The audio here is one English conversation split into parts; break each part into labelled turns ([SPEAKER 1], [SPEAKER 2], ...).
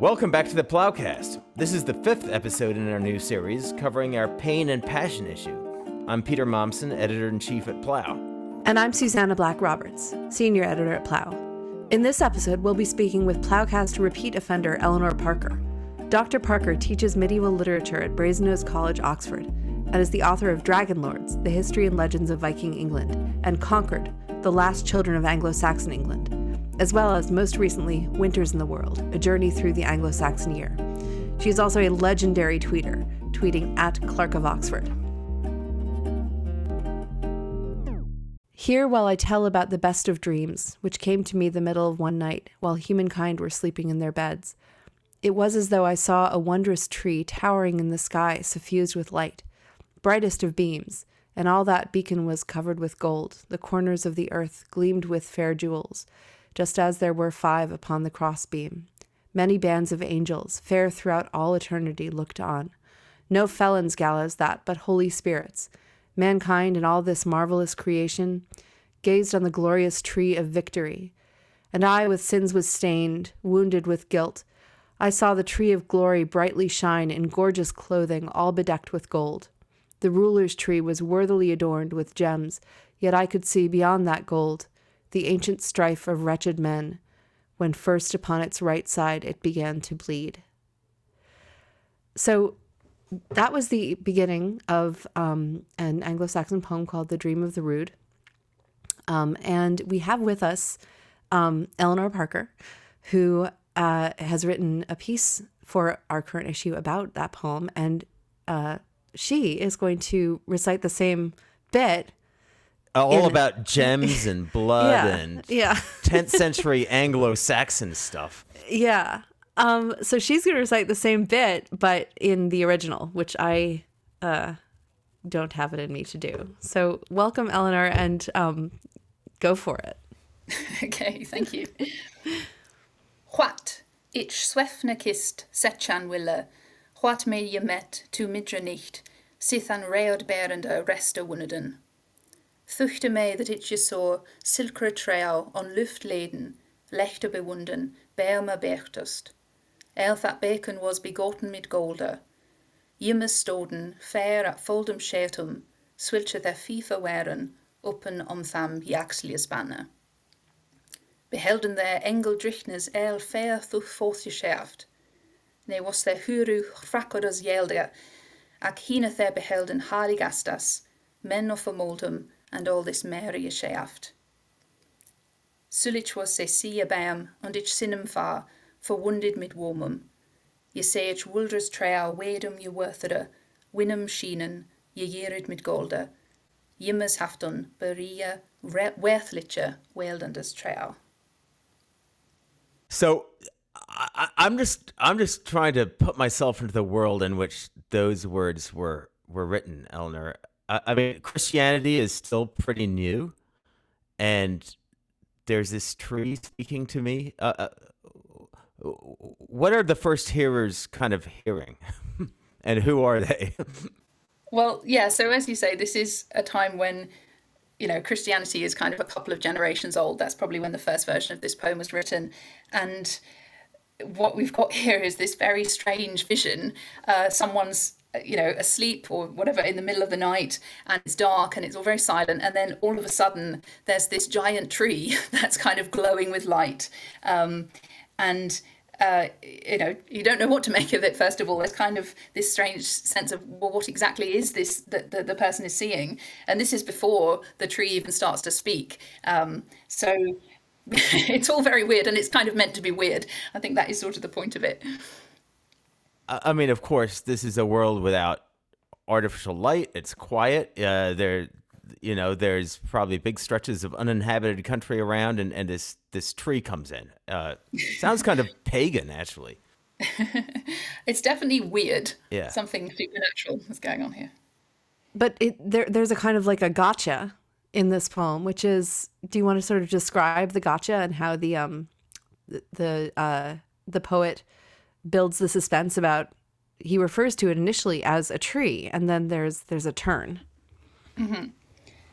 [SPEAKER 1] Welcome back to the PloughCast. This is the fifth episode in our new series covering our pain and passion issue. I'm Peter Mommsen, editor in chief at Plough.
[SPEAKER 2] And I'm Susannah Black Roberts, senior editor at Plough. In this episode, we'll be speaking with PloughCast repeat offender Eleanor Parker. Dr. Parker teaches medieval literature at Brasenose College, Oxford, and is the author of Dragonlords, The History and Legends of Viking England, and Conquered, The Last Children of Anglo Saxon England as well as most recently Winters in the World, a journey through the Anglo Saxon year. She is also a legendary tweeter, tweeting at Clerk of Oxford. Here, while I tell about the best of dreams, which came to me the middle of one night while humankind were sleeping in their beds, it was as though I saw a wondrous tree towering in the sky, suffused with light, brightest of beams, and all that beacon was covered with gold, the corners of the earth gleamed with fair jewels, just as there were five upon the crossbeam. Many bands of angels, fair throughout all eternity, looked on. No felons' gallows that, but holy spirits. Mankind and all this marvelous creation gazed on the glorious tree of victory. And I with sins was stained, wounded with guilt. I saw the tree of glory brightly shine in gorgeous clothing, all bedecked with gold. The ruler's tree was worthily adorned with gems, yet I could see beyond that gold the ancient strife of wretched men, when first upon its right side it began to bleed. So that was the beginning of um, an Anglo Saxon poem called The Dream of the Rood. Um, and we have with us um, Eleanor Parker, who uh, has written a piece for our current issue about that poem. And uh, she is going to recite the same bit
[SPEAKER 1] all in, about gems and blood
[SPEAKER 2] yeah,
[SPEAKER 1] and
[SPEAKER 2] yeah.
[SPEAKER 1] 10th century Anglo-Saxon stuff.
[SPEAKER 2] Yeah. Um, so she's going to recite the same bit, but in the original, which I uh, don't have it in me to do. So welcome, Eleanor, and um, go for it.
[SPEAKER 3] okay, thank you. What ich swefne kist setchan wille, what me je met to midre nicht, sith an reod berende resta wunneden. Thuchte mé that je so silkere treo on luftleden, lechte bewunden, beerme bechtest. El er that bacon was begotten mit golde. Jimme stoden, fair at foldum shetum, swilche their FIFA waren, open om tham jaxlius banne. Behelden their engel drichtnes el fair thuch forthje scherft. Ne was their huru frakodas yelde, ac hine their behelden haligastas, men of vermoldum, and all this sé aft. Sulich was sé si bam, and ich sinnem fa, verwunded mit womum. Je sé ich wulders trea wedum je worthede, winnum schienen, je jerid mit golde. Jimmers hafton, beria, werthliche, weldenders trea.
[SPEAKER 1] So I, I'm just I'm just trying to put myself into the world in which those words were were written, Eleanor. I, mean, Christianity is still pretty new, and there's this tree speaking to me. Uh, uh, what are the first hearers kind of hearing, and who are they?
[SPEAKER 3] well, yeah. So as you say, this is a time when you know Christianity is kind of a couple of generations old. That's probably when the first version of this poem was written, and what we've got here is this very strange vision. Uh, someone's you know asleep or whatever in the middle of the night and it's dark and it's all very silent and then all of a sudden there's this giant tree that's kind of glowing with light. Um, and uh, you know you don't know what to make of it first of all. There's kind of this strange sense of well what exactly is this that the, the person is seeing? And this is before the tree even starts to speak. Um, so it's all very weird and it's kind of meant to be weird. I think that is sort of the point of it
[SPEAKER 1] I mean, of course, this is a world without artificial light. It's quiet. Uh, there, you know, there's probably big stretches of uninhabited country around, and, and this this tree comes in. Uh, sounds kind of pagan, actually.
[SPEAKER 3] it's definitely weird.
[SPEAKER 1] Yeah,
[SPEAKER 3] something supernatural is going on here.
[SPEAKER 2] But it, there, there's a kind of like a gotcha in this poem, which is. Do you want to sort of describe the gotcha and how the um, the the, uh, the poet builds the suspense about he refers to it initially as a tree and then there's there's a turn
[SPEAKER 3] mm-hmm.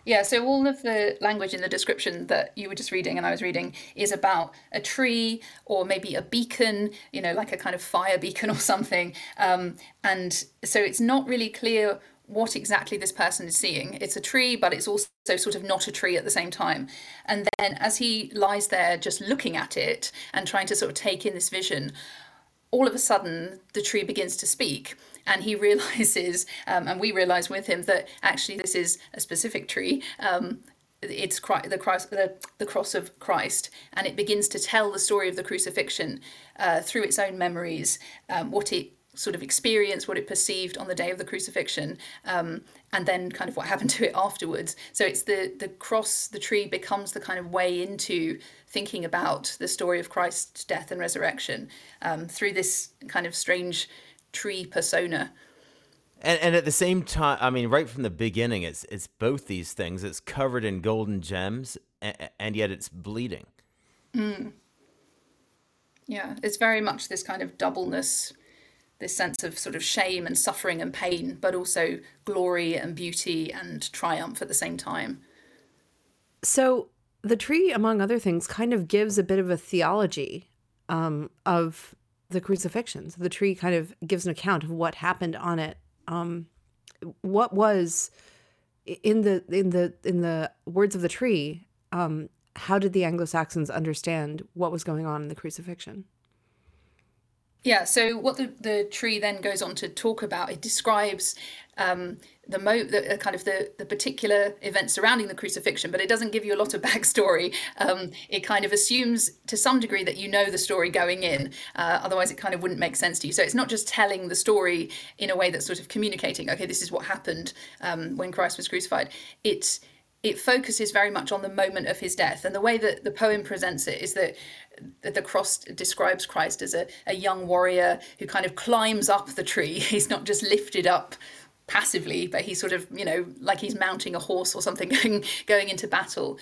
[SPEAKER 3] Yeah, so all of the language in the description that you were just reading and I was reading is about a tree or maybe a beacon, you know, like a kind of fire beacon or something. Um, and so it's not really clear what exactly this person is seeing. It's a tree, but it's also sort of not a tree at the same time. And then as he lies there just looking at it and trying to sort of take in this vision, all of a sudden the tree begins to speak and he realizes, um, and we realize with him that actually this is a specific tree. Um, it's the, Christ, the, the cross of Christ, and it begins to tell the story of the crucifixion uh, through its own memories, um, what it sort of experienced, what it perceived on the day of the crucifixion, um, and then kind of what happened to it afterwards. So it's the the cross, the tree becomes the kind of way into thinking about the story of Christ's death and resurrection um, through this kind of strange tree persona.
[SPEAKER 1] And, and at the same time, I mean, right from the beginning, it's it's both these things. It's covered in golden gems, and, and yet it's bleeding.
[SPEAKER 3] Mm. Yeah, it's very much this kind of doubleness, this sense of sort of shame and suffering and pain, but also glory and beauty and triumph at the same time.
[SPEAKER 2] So the tree, among other things, kind of gives a bit of a theology um, of the crucifixion. So the tree kind of gives an account of what happened on it. Um, what was in the in the in the words of the tree? Um, how did the Anglo Saxons understand what was going on in the crucifixion?
[SPEAKER 3] Yeah, so what the, the tree then goes on to talk about, it describes um, the, mo- the uh, kind of the, the particular events surrounding the crucifixion, but it doesn't give you a lot of backstory. Um, it kind of assumes to some degree that you know the story going in, uh, otherwise it kind of wouldn't make sense to you. So it's not just telling the story in a way that's sort of communicating, okay, this is what happened um, when Christ was crucified. It's it focuses very much on the moment of his death. And the way that the poem presents it is that the cross describes Christ as a, a young warrior who kind of climbs up the tree. He's not just lifted up passively, but he's sort of, you know, like he's mounting a horse or something going, going into battle.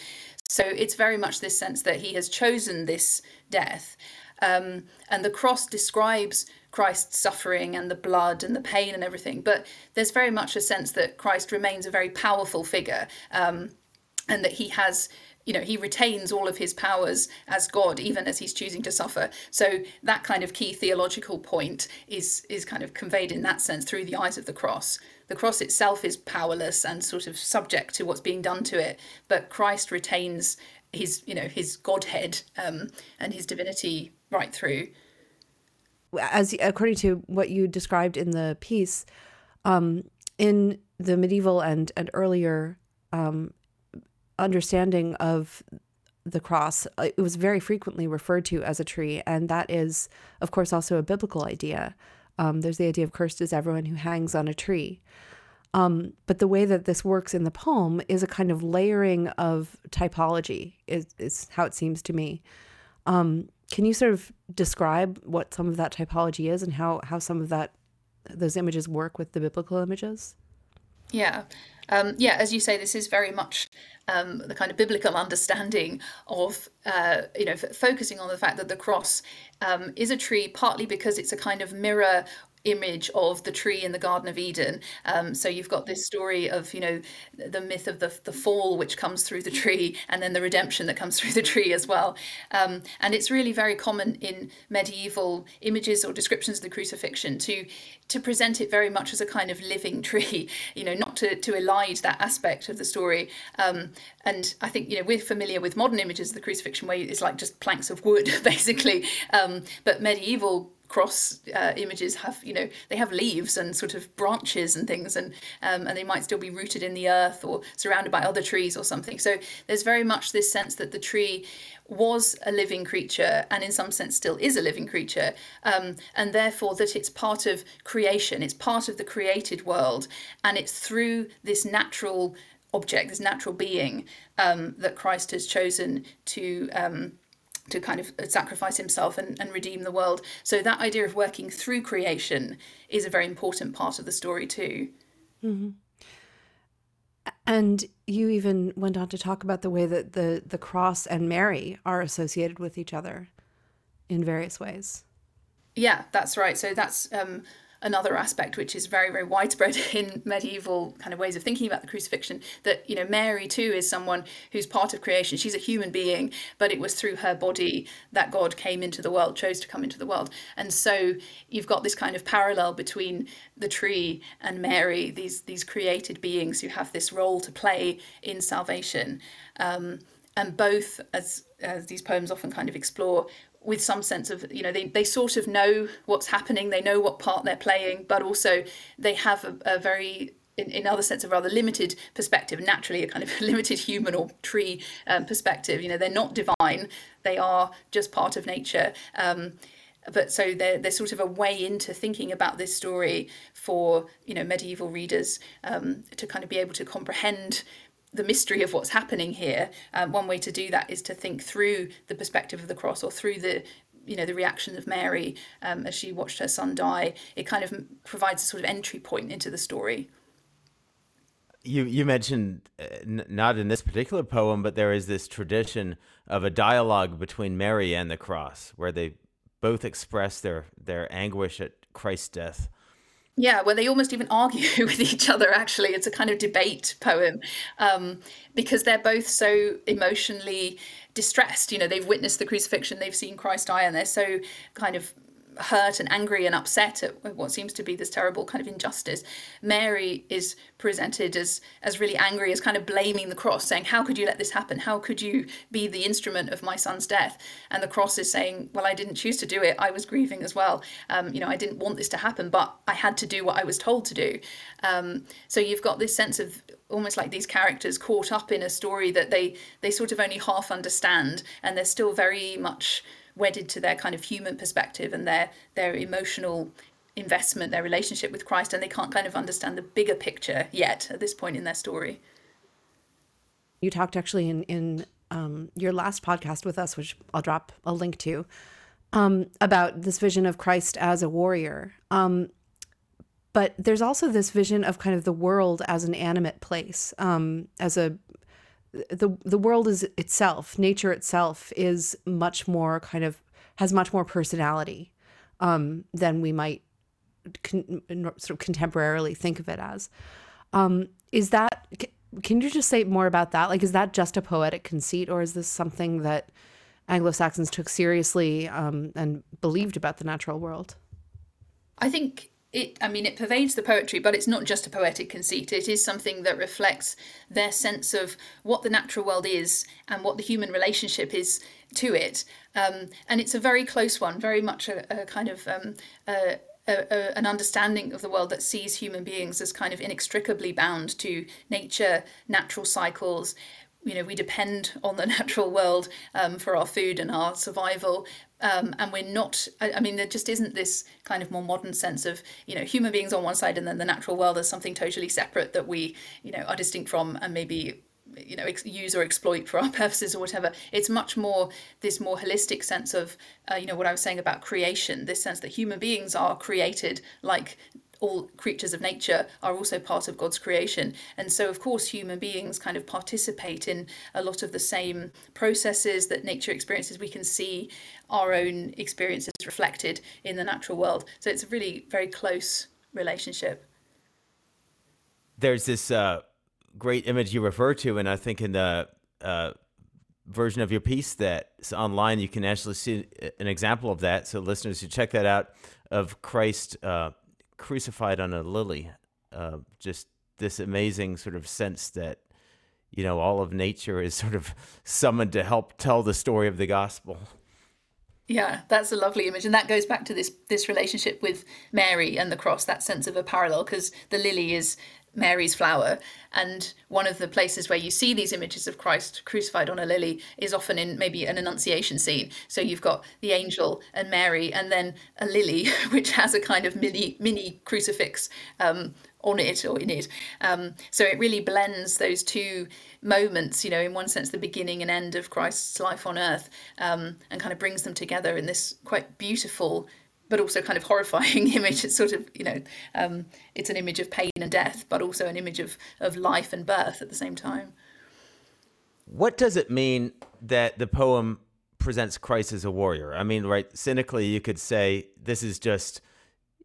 [SPEAKER 3] So it's very much this sense that he has chosen this death. Um, and the cross describes Christ's suffering and the blood and the pain and everything. But there's very much a sense that Christ remains a very powerful figure um, and that he has you know he retains all of his powers as god even as he's choosing to suffer so that kind of key theological point is is kind of conveyed in that sense through the eyes of the cross the cross itself is powerless and sort of subject to what's being done to it but christ retains his you know his godhead um, and his divinity right through
[SPEAKER 2] as according to what you described in the piece, um, in the medieval and and earlier um, understanding of the cross, it was very frequently referred to as a tree, and that is, of course, also a biblical idea. Um, there's the idea of cursed is everyone who hangs on a tree. Um, but the way that this works in the poem is a kind of layering of typology, is, is how it seems to me. Um, can you sort of describe what some of that typology is and how, how some of that those images work with the biblical images?
[SPEAKER 3] Yeah. Um, yeah, as you say, this is very much um, the kind of biblical understanding of, uh, you know, f- focusing on the fact that the cross um, is a tree partly because it's a kind of mirror image of the tree in the Garden of Eden. Um, so you've got this story of, you know, the myth of the, the fall which comes through the tree and then the redemption that comes through the tree as well. Um, and it's really very common in medieval images or descriptions of the crucifixion to to present it very much as a kind of living tree, you know, not to, to elide that aspect of the story. Um, and I think, you know, we're familiar with modern images of the crucifixion where it's like just planks of wood, basically. Um, but medieval cross uh, images have you know they have leaves and sort of branches and things and um, and they might still be rooted in the earth or surrounded by other trees or something. So there's very much this sense that the tree was a living creature and in some sense still is a living creature um, and therefore that it's part of creation. It's part of the created world and it's through this natural object this natural being um, that christ has chosen to um, to kind of sacrifice himself and, and redeem the world. So that idea of working through creation is a very important part of the story too.
[SPEAKER 2] Mm-hmm. And you even went on to talk about the way that the the cross and Mary are associated with each other in various ways.
[SPEAKER 3] Yeah, that's right. So that's um, another aspect which is very very widespread in medieval kind of ways of thinking about the crucifixion that you know Mary too is someone who's part of creation. She's a human being but it was through her body that God came into the world chose to come into the world. And so you've got this kind of parallel between the tree and Mary these these created beings who have this role to play in salvation. Um, and both as as these poems often kind of explore with some sense of you know they, they sort of know what's happening they know what part they're playing but also they have a, a very in, in other sense a rather limited perspective. Naturally a kind of limited human or tree um, perspective. You know they're not divine. They are just part of nature. Um, but so they're, they're sort of a way into thinking about this story for you know medieval readers um, to kind of be able to comprehend the mystery of what's happening here. Um, one way to do that is to think through the perspective of the cross or through the you know the reaction of Mary um, as she watched her son die. It kind of provides a sort of entry point into the story.
[SPEAKER 1] You you mentioned uh, n- not in this particular poem, but there is this tradition of a dialogue between Mary and the cross, where they both express their their anguish at Christ's death.
[SPEAKER 3] Yeah, where they almost even argue with each other, actually. It's a kind of debate poem um, because they're both so emotionally distressed. You know, they've witnessed the crucifixion, they've seen Christ die, and they're so kind of hurt and angry and upset at what seems to be this terrible kind of injustice. Mary is presented as as really angry, as kind of blaming the cross, saying, "How could you let this happen? How could you be the instrument of my son's death?" And the cross is saying, "Well, I didn't choose to do it. I was grieving as well. Um, you know, I didn't want this to happen, but I had to do what I was told to do." Um, so you've got this sense of almost like these characters caught up in a story that they they sort of only half understand, and they're still very much wedded to their kind of human perspective and their their emotional investment, their relationship with Christ, and they can't kind of understand the bigger picture yet at this point in their story.
[SPEAKER 2] You talked actually in in um, your last podcast with us, which I'll drop a link to, um, about this vision of Christ as a warrior. Um, but there's also this vision of kind of the world as an animate place, um, as a the the world is itself, nature itself is much more kind of has much more personality um, than we might con- sort of contemporarily think of it as. Um, is that can you just say more about that? Like, is that just a poetic conceit, or is this something that Anglo Saxons took seriously um, and believed about the natural world?
[SPEAKER 3] I think it i mean it pervades the poetry but it's not just a poetic conceit. It is something that reflects their sense of what the natural world is and what the human relationship is to it. Um, and it's a very close one very much a, a kind of um, a, a, an understanding of the world that sees human beings as kind of inextricably bound to nature natural cycles. You know we depend on the natural world um, for our food and our survival um, and we're not I, I, mean there just isn't this kind of more modern sense of you know human beings on one side and then the natural world as something totally separate that we you know are distinct from and maybe you know ex- use or exploit for our purposes or whatever. It's much more this more holistic sense of uh, you know what i was saying about creation this sense that human beings are created like all creatures of nature are also part of God's creation. And so, of course, human beings kind of participate in a lot of the same processes that nature experiences. We can see our own experiences reflected in the natural world. So, it's a really very close relationship.
[SPEAKER 1] There's this uh, great image you refer to, and I think in the uh, version of your piece that's online, you can actually see an example of that. So, listeners, you check that out of Christ. Uh, crucified on a lily. Uh, just this amazing sort of sense that you know all of nature is sort of summoned to help tell the story of the gospel.
[SPEAKER 3] Yeah, that's a lovely image, and that goes back to this this relationship with Mary and the cross. That sense of a parallel, because the lily is Mary's flower. And one of the places where you see these images of Christ crucified on a lily is often in maybe an annunciation scene. So you've got the angel and Mary, and then a lily, which has a kind of mini mini crucifix um, on it or in it. Um, so it really blends those two moments, you know, in one sense, the beginning and end of Christ's life on earth, um, and kind of brings them together in this quite beautiful but also kind of horrifying image. It's sort of, you know, um, it's an image of pain and death, but also an image of, of life and birth at the same time.
[SPEAKER 1] What does it mean that the poem presents Christ as a warrior? I mean, right, cynically, you could say this is just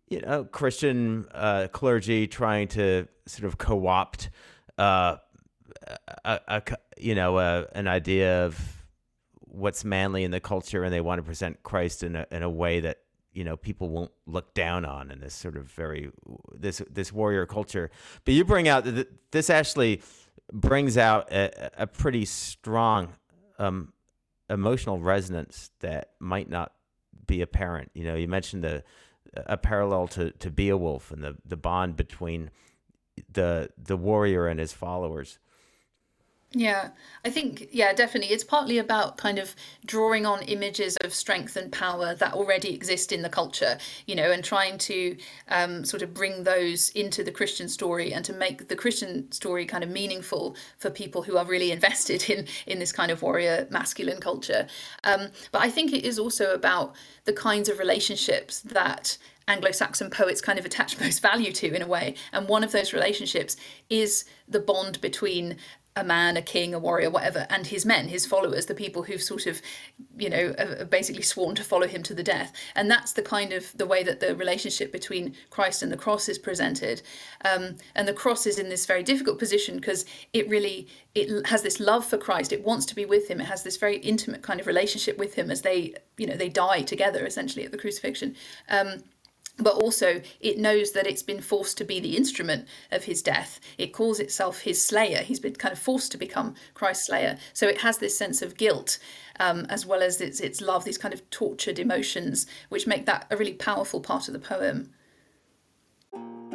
[SPEAKER 1] you know, Christian uh, clergy trying to sort of co-opt, uh, a, a, you know, uh, an idea of what's manly in the culture, and they want to present Christ in a in a way that you know people won't look down on in this sort of very this this warrior culture. But you bring out this actually brings out a, a pretty strong um, emotional resonance that might not be apparent. You know, you mentioned the a parallel to, to Beowulf and the, the bond between the the warrior and his followers.
[SPEAKER 3] Yeah, I think, yeah, definitely. It's partly about kind of drawing on images of strength and power that already exist in the culture, you know, and trying to um, sort of bring those into the Christian story and to make the Christian story kind of meaningful for people who are really invested in, in this kind of warrior masculine culture. Um, but I think it is also about the kinds of relationships that Anglo Saxon poets kind of attach most value to in a way. And one of those relationships is the bond between a man, a king, a warrior, whatever, and his men, his followers, the people who've sort of, you know, basically sworn to follow him to the death. And that's the kind of the way that the relationship between Christ and the cross is presented. Um, and the cross is in this very difficult position because it really it has this love for Christ. It wants to be with him. It has this very intimate kind of relationship with him as they, you know, they die together essentially at the crucifixion. Um, but also it knows that it's been forced to be the instrument of his death. It calls itself his slayer. He's been kind of forced to become Christ's slayer. So it has this sense of guilt um, as well as its, its love, these kind of tortured emotions, which make that a really powerful part of the poem.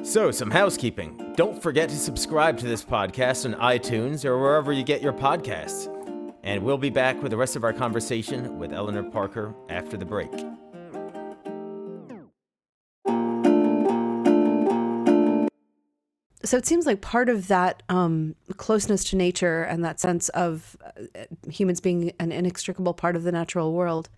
[SPEAKER 1] So, some housekeeping. Don't forget to subscribe to this podcast on iTunes or wherever you get your podcasts. And we'll be back with the rest of our conversation with Eleanor Parker after the break.
[SPEAKER 2] So it seems like part of that um, closeness to nature and that sense of uh, humans being an inextricable part of the natural world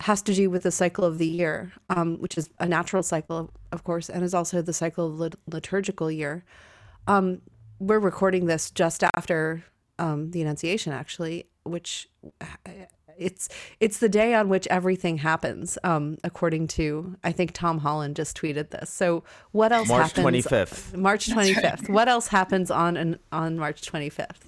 [SPEAKER 2] has to do with the cycle of the year, um, which is a natural cycle, of course, and is also the cycle of lit- liturgical year. Um, we're recording this just after um, the Annunciation, actually, which it's it's the day on which everything happens, um, according to I think Tom Holland just tweeted this. So what else
[SPEAKER 1] March
[SPEAKER 2] happens?
[SPEAKER 1] March twenty fifth.
[SPEAKER 2] March twenty fifth. Right. What else happens on an, on March twenty fifth?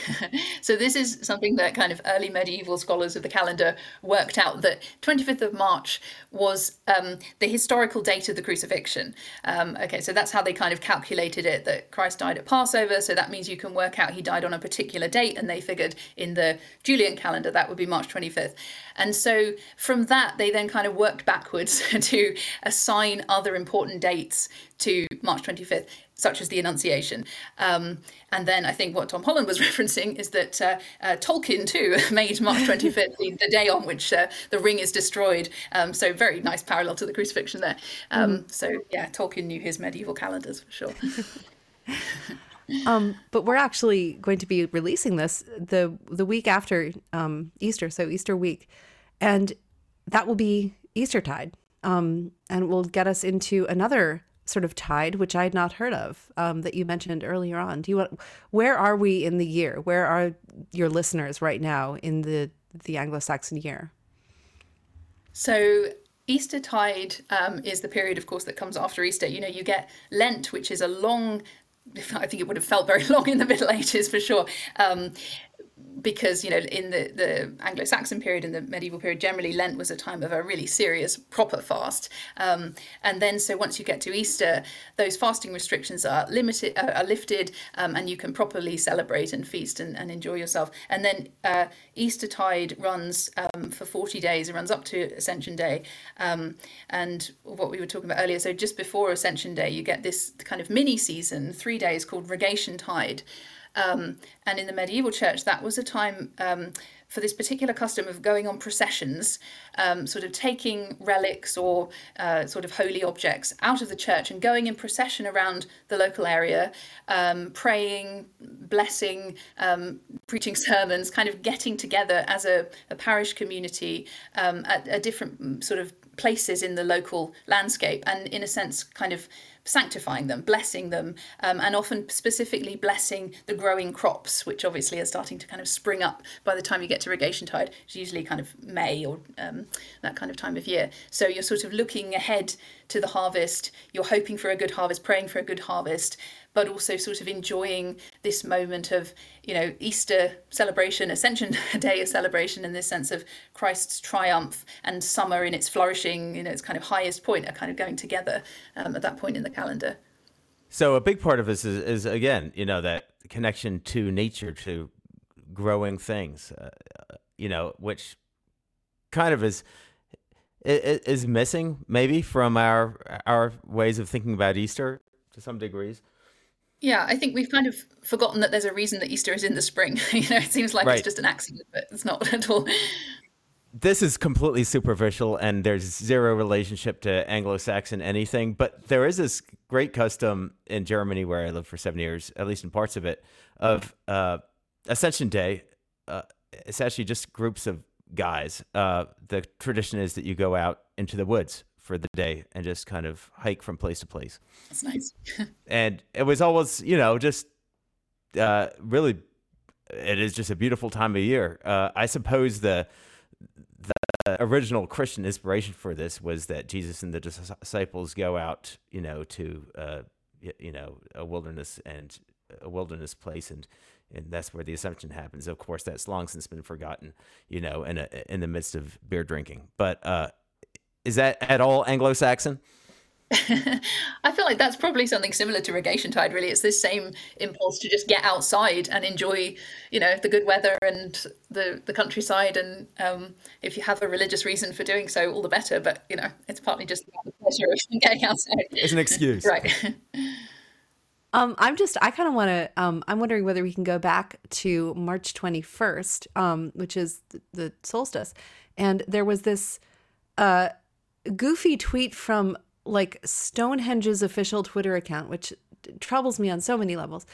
[SPEAKER 3] so this is something that kind of early medieval scholars of the calendar worked out that 25th of March was um, the historical date of the crucifixion. Um, okay, so that's how they kind of calculated it that Christ died at Passover. So that means you can work out he died on a particular date, and they figured in the Julian calendar that would be March 25th. And so from that, they then kind of worked backwards to assign other important dates to March 25th, such as the Annunciation. Um, and then I think what Tom Holland was referencing is that uh, uh, Tolkien too made March 25th the, the, day on which uh, the ring is destroyed. Um, so very nice parallel to the crucifixion there. Um, mm. So yeah, Tolkien knew his medieval calendars for sure.
[SPEAKER 2] um, but we're actually going to be releasing this the the week after um, Easter, so Easter week, and that will be Eastertide, um, and will get us into another sort of tide, which I had not heard of, um, that you mentioned earlier on. Do you want? Where are we in the year? Where are your listeners right now in the the Anglo-Saxon year?
[SPEAKER 3] So Eastertide um, is the period, of course, that comes after Easter. You know, you get Lent, which is a long I think it would have felt very long in the Middle Ages for sure. Um, because you know in the, the anglo-saxon period and the medieval period generally lent was a time of a really serious proper fast. Um, and then so once you get to easter those fasting restrictions are limited uh, are lifted um, and you can properly celebrate and feast and, and enjoy yourself. And then uh, easter tide runs um, for 40 days. It runs up to ascension day. Um, and what we were talking about earlier so just before ascension day you get this kind of mini season three days called rogation tide um, and in the medieval church, that was a time um, for this particular custom of going on processions, um, sort of taking relics or uh, sort of holy objects out of the church and going in procession around the local area, um, praying, blessing, um, preaching sermons, kind of getting together as a, a parish community um, at, at different mm, sort of places in the local landscape and in a sense kind of sanctifying them blessing them um, and often specifically blessing the growing crops which obviously are starting to kind of spring up by the time you get to Rogation Tide, It's usually kind of May or um, that kind of time of year. So you're sort of looking ahead to the harvest, you're hoping for a good harvest, praying for a good harvest, but also sort of enjoying this moment of, you know, Easter celebration, Ascension Day celebration in this sense of Christ's triumph and summer in its flourishing, you know, its kind of highest point are kind of going together um, at that point in the calendar.
[SPEAKER 1] So a big part of this is, is again, you know, that connection to nature, to growing things, uh, you know, which kind of is is missing maybe from our our ways of thinking about Easter to some degrees.
[SPEAKER 3] Yeah, I think we've kind of forgotten that there's a reason that Easter is in the spring. you know, it seems like right. it's just an accident, but it's not at all.
[SPEAKER 1] This is completely superficial, and there's zero relationship to Anglo-Saxon anything. But there is this great custom in Germany, where I lived for seven years, at least in parts of it, of uh, Ascension Day. Uh, it's actually just groups of guys. Uh, the tradition is that you go out into the woods for the day and just kind of hike from place to place.
[SPEAKER 3] That's nice.
[SPEAKER 1] and it was always, you know, just uh, really, it is just a beautiful time of year. Uh, I suppose the the original Christian inspiration for this was that Jesus and the disciples go out, you know, to uh, you know a wilderness and a wilderness place and and that's where the assumption happens. Of course, that's long since been forgotten, you know, in a, in the midst of beer drinking. But uh, is that at all Anglo-Saxon?
[SPEAKER 3] I feel like that's probably something similar to Rogation Tide. Really, it's this same impulse to just get outside and enjoy, you know, the good weather and the the countryside. And um, if you have a religious reason for doing so, all the better. But you know, it's partly just about the pleasure of getting outside.
[SPEAKER 1] It's an excuse,
[SPEAKER 3] right?
[SPEAKER 2] Um, I'm just, I kind of want to, um, I'm wondering whether we can go back to March 21st, um, which is the, the solstice. And there was this uh, goofy tweet from like Stonehenge's official Twitter account, which troubles me on so many levels.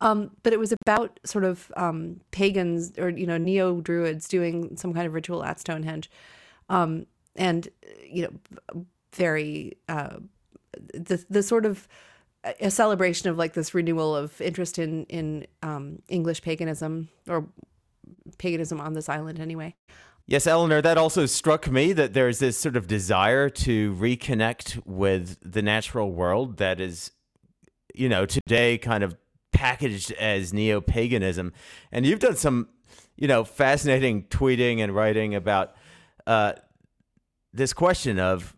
[SPEAKER 2] Um, but it was about sort of um, pagans or, you know, neo druids doing some kind of ritual at Stonehenge. Um, and, you know, very, uh, the, the sort of, a celebration of like this renewal of interest in in um, English paganism or paganism on this island anyway.
[SPEAKER 1] Yes, Eleanor, that also struck me that there's this sort of desire to reconnect with the natural world that is, you know, today kind of packaged as neo paganism. And you've done some, you know, fascinating tweeting and writing about uh, this question of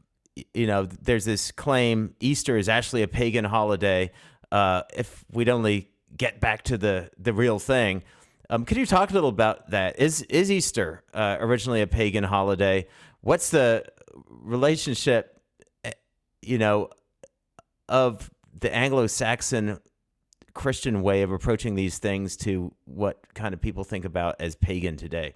[SPEAKER 1] you know, there's this claim Easter is actually a pagan holiday. Uh, if we'd only get back to the the real thing, um, could you talk a little about that? Is is Easter uh, originally a pagan holiday? What's the relationship, eh, you know, of the Anglo-Saxon Christian way of approaching these things to what kind of people think about as pagan today?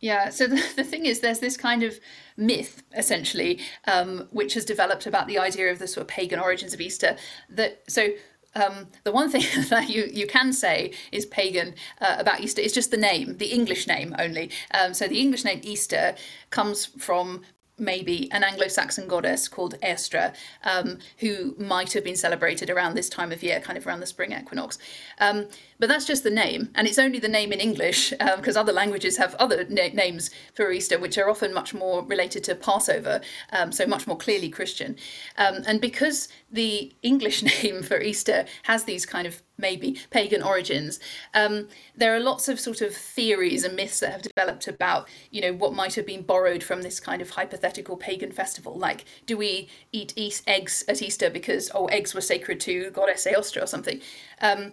[SPEAKER 3] Yeah, so the, the thing is, there's this kind of myth, essentially, um, which has developed about the idea of the sort of pagan origins of Easter. That so um, the one thing that you, you can say is pagan uh, about Easter is just the name, the English name only. Um, so the English name Easter comes from maybe an Anglo-Saxon goddess called Eostre, um, who might have been celebrated around this time of year, kind of around the spring equinox. Um, but that's just the name, and it's only the name in English because um, other languages have other na- names for Easter, which are often much more related to Passover, um, so much more clearly Christian. Um, and because the English name for Easter has these kind of maybe pagan origins. Um, there are lots of sort of theories and myths that have developed about, you know, what might have been borrowed from this kind of hypothetical pagan festival. Like, do we eat eggs at Easter because oh, eggs were sacred to goddess Eostre or something? Um,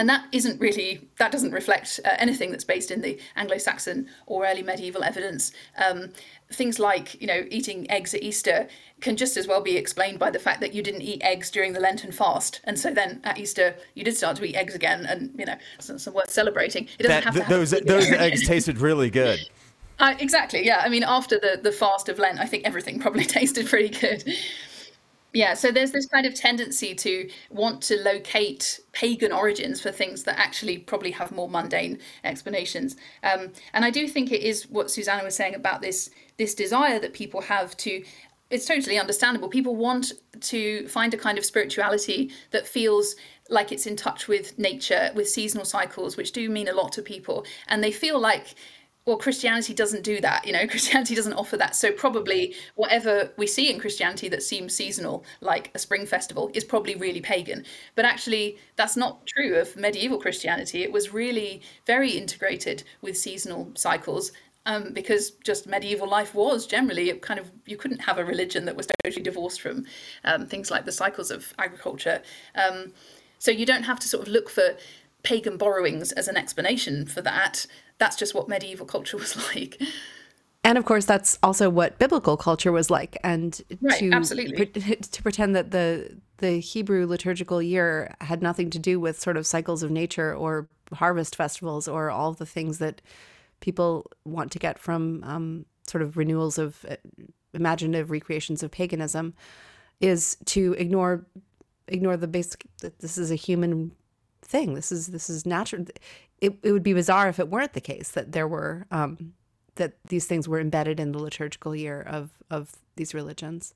[SPEAKER 3] and that isn't really that doesn't reflect uh, anything that's based in the anglo-saxon or early medieval evidence. Um, things like you know eating eggs at easter can just as well be explained by the fact that you didn't eat eggs during the lenten fast. And so then at easter you did start to eat eggs again and you know it's, it's worth celebrating. It
[SPEAKER 1] doesn't that, have to those those eggs tasted really good.
[SPEAKER 3] Uh, exactly yeah. I mean after the the fast of lent i think everything probably tasted pretty good yeah, so there's this kind of tendency to want to locate pagan origins for things that actually probably have more mundane explanations. Um, and I do think it is what Susannah was saying about this this desire that people have to. It's totally understandable. People want to find a kind of spirituality that feels like it's in touch with nature, with seasonal cycles, which do mean a lot to people. And they feel like well christianity doesn't do that you know christianity doesn't offer that. So probably whatever we see in christianity that seems seasonal like a spring festival is probably really pagan. But actually that's not true of medieval christianity. It was really very integrated with seasonal cycles um, because just medieval life was generally kind of you couldn't have a religion that was totally divorced from um, things like the cycles of agriculture. Um, so you don't have to sort of look for pagan borrowings as an explanation for that that's just what medieval culture was like.
[SPEAKER 2] And of course, that's also what biblical culture was like. And
[SPEAKER 3] right,
[SPEAKER 2] to
[SPEAKER 3] absolutely.
[SPEAKER 2] Pre- to pretend that the the Hebrew liturgical year had nothing to do with sort of cycles of nature or harvest festivals or all the things that people want to get from um, sort of renewals of uh, imaginative recreations of paganism is to ignore ignore the basic that this is a human thing. This is this is natural it, it would be bizarre if it weren't the case that there were um, that these things were embedded in the liturgical year of of these religions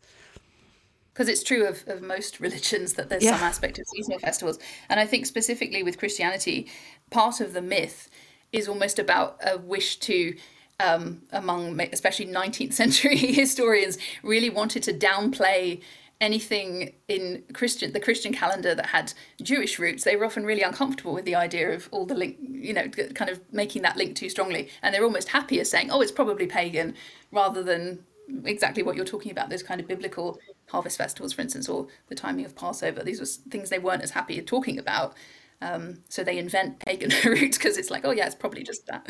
[SPEAKER 3] because it's true of, of most religions that there's yeah. some aspect of seasonal festivals and i think specifically with christianity part of the myth is almost about a wish to um, among especially 19th century historians really wanted to downplay anything in Christian the Christian calendar that had Jewish roots, they were often really uncomfortable with the idea of all the link, you know, kind of making that link too strongly, and they're almost happier saying, "Oh, it's probably pagan," rather than exactly what you're talking about. Those kind of biblical harvest festivals, for instance, or the timing of Passover. These were things they weren't as happy talking about. Um, so they invent pagan roots because it's like, oh yeah, it's probably just that.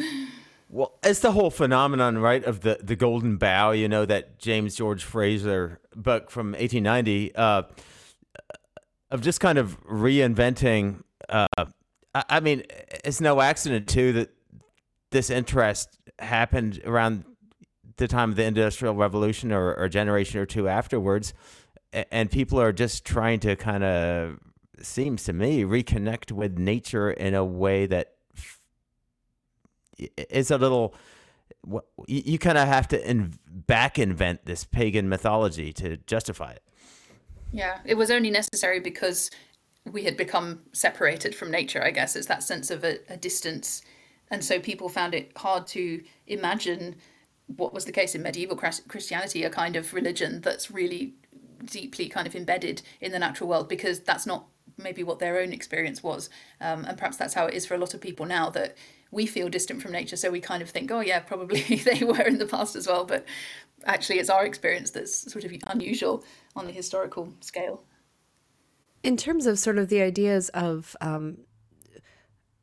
[SPEAKER 1] Well, it's the whole phenomenon, right, of the, the golden bough, you know, that James George Frazer book from 1890, uh, of just kind of reinventing. Uh, I, I mean, it's no accident, too, that this interest happened around the time of the Industrial Revolution or, or a generation or two afterwards. And people are just trying to kind of, seems to me, reconnect with nature in a way that it's a little you, kind of have to in, back invent this pagan mythology to justify it.
[SPEAKER 3] Yeah, it was only necessary because we had become separated from nature. I guess it's that sense of a, a distance, and so people found it hard to imagine what was the case in medieval Christianity, a kind of religion that's really deeply kind of embedded in the natural world, because that's not maybe what their own experience was, um, and perhaps that's how it is for a lot of people now that we feel distant from nature, so we kind of think, oh yeah, probably they were in the past as well. But actually, it's our experience that's sort of unusual on the historical scale.
[SPEAKER 2] In terms of sort of the ideas of um,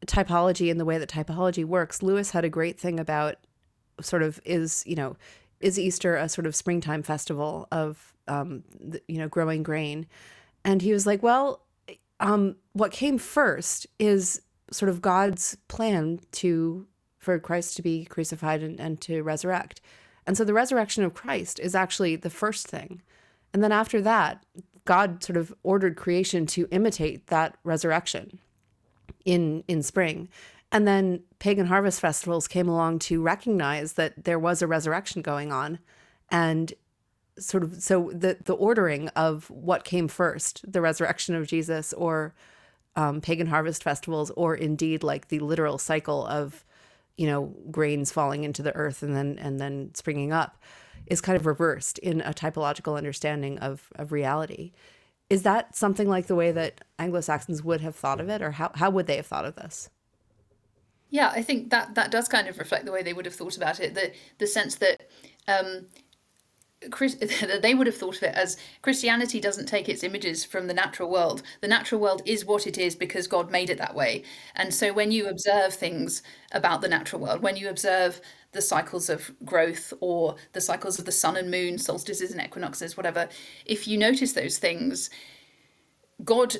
[SPEAKER 2] typology and the way that typology works, Lewis had a great thing about sort of is you know is Easter a sort of springtime festival of um, you know growing grain, and he was like, well, um, what came first is sort of God's plan to for Christ to be crucified and, and to resurrect. And so the resurrection of Christ is actually the first thing. And then after that, God sort of ordered creation to imitate that resurrection in in spring. And then pagan harvest festivals came along to recognize that there was a resurrection going on and sort of so the the ordering of what came first, the resurrection of Jesus or um, pagan harvest festivals, or indeed like the literal cycle of, you know, grains falling into the earth and then and then springing up, is kind of reversed in a typological understanding of of reality. Is that something like the way that Anglo Saxons would have thought of it, or how how would they have thought of this?
[SPEAKER 3] Yeah, I think that that does kind of reflect the way they would have thought about it. The the sense that um, Chris, they would have thought of it as Christianity doesn't take its images from the natural world. The natural world is what it is because God made it that way. And so when you observe things about the natural world, when you observe the cycles of growth or the cycles of the sun and moon, solstices and equinoxes, whatever, if you notice those things, God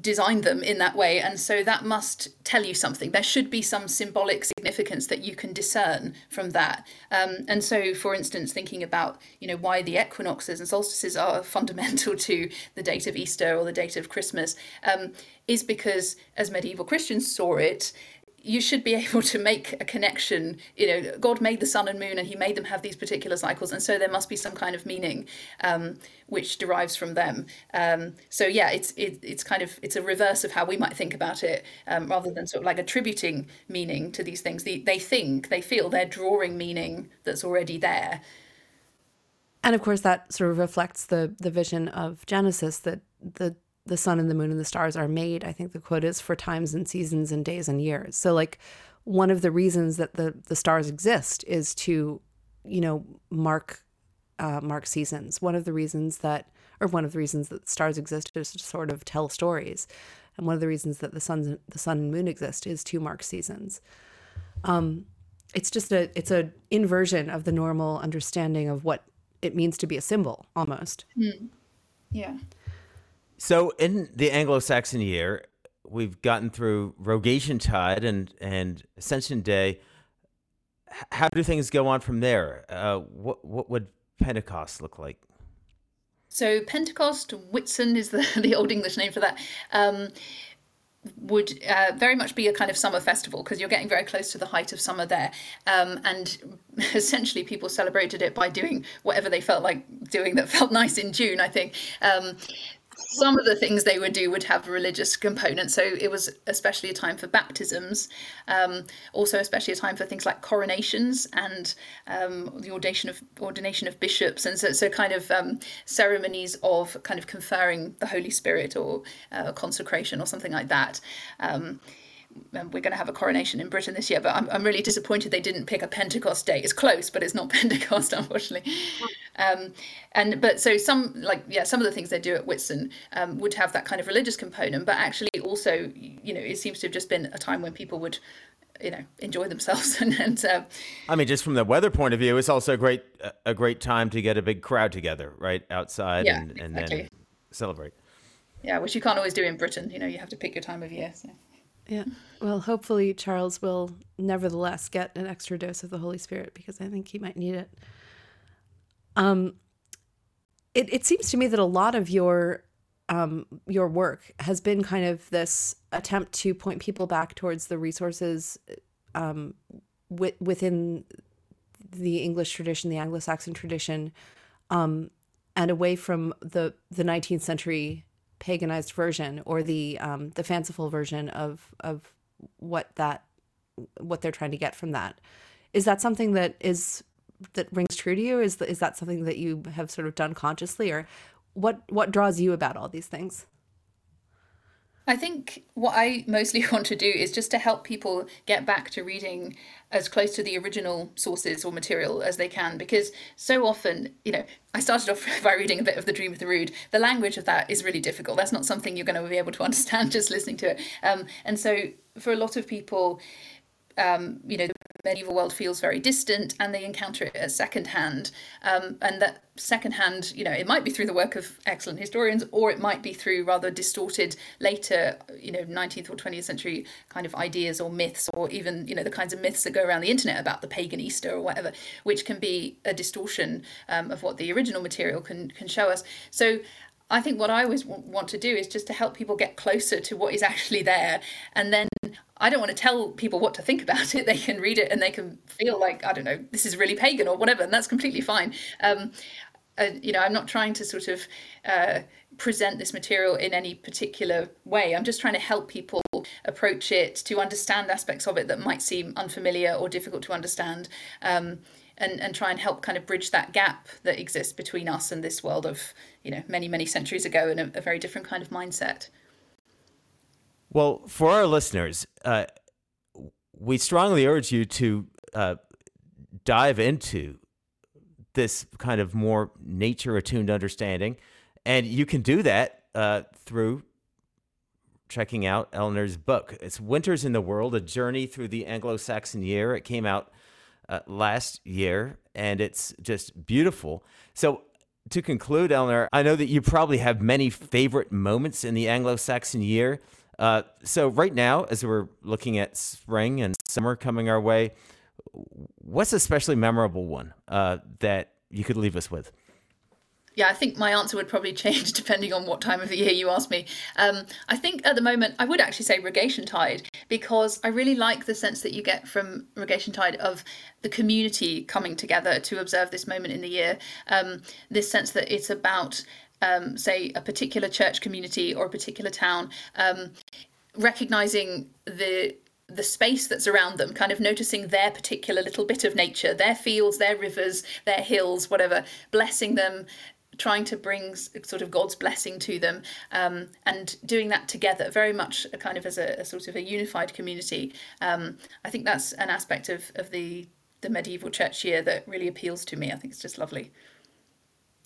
[SPEAKER 3] designed them in that way and so that must tell you something there should be some symbolic significance that you can discern from that. Um, and so for instance thinking about you know why the equinoxes and solstices are fundamental to the date of easter or the date of christmas um, is because as medieval christians saw it you should be able to make a connection. You know, God made the sun and moon and he made them have these particular cycles. And so there must be some kind of meaning um, which derives from them. Um, so yeah, it's it, it's kind of it's a reverse of how we might think about it, um, rather than sort of like attributing meaning to these things. They, they think, they feel they're drawing meaning that's already there.
[SPEAKER 2] And of course, that sort of reflects the the vision of Genesis that the the sun and the moon and the stars are made. I think the quote is for times and seasons and days and years. So like one of the reasons that the the stars exist is to, you know, mark uh, mark seasons. One of the reasons that, or one of the reasons that stars exist is to sort of tell stories, and one of the reasons that the sun the sun and moon exist is to mark seasons. Um, it's just a it's a inversion of the normal understanding of what it means to be a symbol, almost.
[SPEAKER 3] Yeah.
[SPEAKER 1] So in the Anglo-Saxon year, we've gotten through Rogation Tide and and Ascension Day. How do things go on from there? Uh, what what would Pentecost look like?
[SPEAKER 3] So Pentecost, Whitsun is the, the old English name for that. Um, would uh, very much be a kind of summer festival because you're getting very close to the height of summer there. Um, and essentially, people celebrated it by doing whatever they felt like doing that felt nice in June, I think. Um, some of the things they would do would have religious component. So it was especially a time for baptisms, um, also especially a time for things like coronations and um, the ordination of ordination of bishops, and so so kind of um, ceremonies of kind of conferring the Holy Spirit or uh, consecration or something like that. Um, and we're going to have a coronation in Britain this year, but I'm, I'm really disappointed they didn't pick a Pentecost date. It's close, but it's not Pentecost, unfortunately. Um, and but so some like yeah, some of the things they do at Whitsun um, would have that kind of religious component, but actually also you know it seems to have just been a time when people would you know enjoy themselves and, and uh,
[SPEAKER 1] I mean, just from the weather point of view, it's also a great a great time to get a big crowd together, right, outside
[SPEAKER 3] Yeah,
[SPEAKER 1] and, and
[SPEAKER 3] exactly.
[SPEAKER 1] then celebrate.
[SPEAKER 3] yeah, which you can't always do in Britain. You know, you have to pick your time of year. So.
[SPEAKER 2] Yeah. Well, hopefully Charles will nevertheless get an extra dose of the Holy Spirit because I think he might need it. Um, it it seems to me that a lot of your um your work has been kind of this attempt to point people back towards the resources um wi- within the English tradition, the Anglo-Saxon tradition, um, and away from the the 19th century paganized version or the um, the fanciful version of of what that what they're trying to get from that. Is that something that is that rings true to you? Is is that something that you have sort of done consciously, or what what draws you about all these things?
[SPEAKER 3] I think what I mostly want to do is just to help people get back to reading as close to the original sources or material as they can because so often, you know, I started off by reading a bit of The Dream of the Rood. The language of that is really difficult. That's not something you're going to be able to understand just listening to it. Um, and so for a lot of people, um, you know, medieval world feels very distant and they encounter it as secondhand. Um, and that secondhand, you know, it might be through the work of excellent historians or it might be through rather distorted later, you know, 19th or 20th century kind of ideas or myths or even, you know, the kinds of myths that go around the internet about the pagan Easter or whatever, which can be a distortion um, of what the original material can, can show us. So I think what I always want to do is just to help people get closer to what is actually there. And then I don't want to tell people what to think about it. They can read it and they can feel like, I don't know, this is really pagan or whatever. And that's completely fine. Um, uh, you know, I'm not trying to sort of uh, present this material in any particular way. I'm just trying to help people approach it to understand aspects of it that might seem unfamiliar or difficult to understand. Um, and, and try and help kind of bridge that gap that exists between us and this world of you know many many centuries ago and a, a very different kind of mindset
[SPEAKER 1] Well, for our listeners, uh, we strongly urge you to uh, dive into this kind of more nature attuned understanding. And you can do that uh, through checking out Eleanor's book. It's Winters in the World A Journey Through the Anglo Saxon Year. It came out uh, last year and it's just beautiful. So, to conclude, Eleanor, I know that you probably have many favorite moments in the Anglo Saxon year. Uh, so, right now, as we're looking at spring and summer coming our way, what's a especially memorable one uh, that you could leave us with?
[SPEAKER 3] Yeah, I think my answer would probably change depending on what time of the year you ask me. Um, I think at the moment I would actually say Rogation Tide because I really like the sense that you get from Rogation Tide of the community coming together to observe this moment in the year. Um, this sense that it's about, um, say, a particular church community or a particular town, um, recognizing the the space that's around them, kind of noticing their particular little bit of nature, their fields, their rivers, their hills, whatever, blessing them, trying to bring sort of God's blessing to them, um, and doing that together, very much kind of as a, a sort of a unified community. Um, I think that's an aspect of, of the the medieval church year that really appeals to me. I think it's just lovely.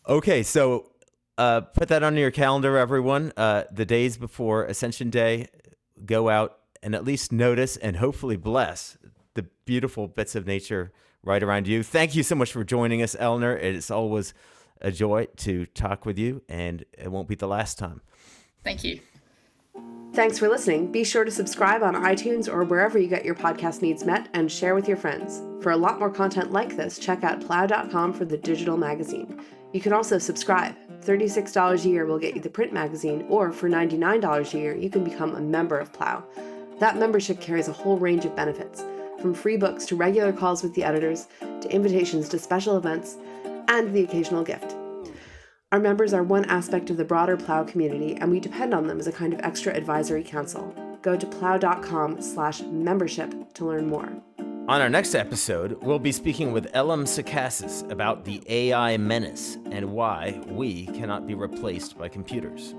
[SPEAKER 1] Okay, so uh, put that on your calendar, everyone. Uh, the days before Ascension Day, go out and at least notice and hopefully bless the beautiful bits of nature right around you. Thank you so much for joining us, Eleanor. It's always a joy to talk with you, and it won't be the last time.
[SPEAKER 3] Thank you.
[SPEAKER 2] Thanks for listening. Be sure to subscribe on iTunes or wherever you get your podcast needs met and share with your friends. For a lot more content like this, check out plough.com for the digital magazine. You can also subscribe. $36 a year will get you the print magazine, or for $99 a year, you can become a member of Plough. That membership carries a whole range of benefits, from free books to regular calls with the editors, to invitations to special events, and the occasional gift. Our members are one aspect of the broader Plough community, and we depend on them as a kind of extra advisory council. Go to plough.com slash membership to learn more.
[SPEAKER 1] On our next episode, we'll be speaking with L. M. Sacasas about the AI menace and why we cannot be replaced by computers.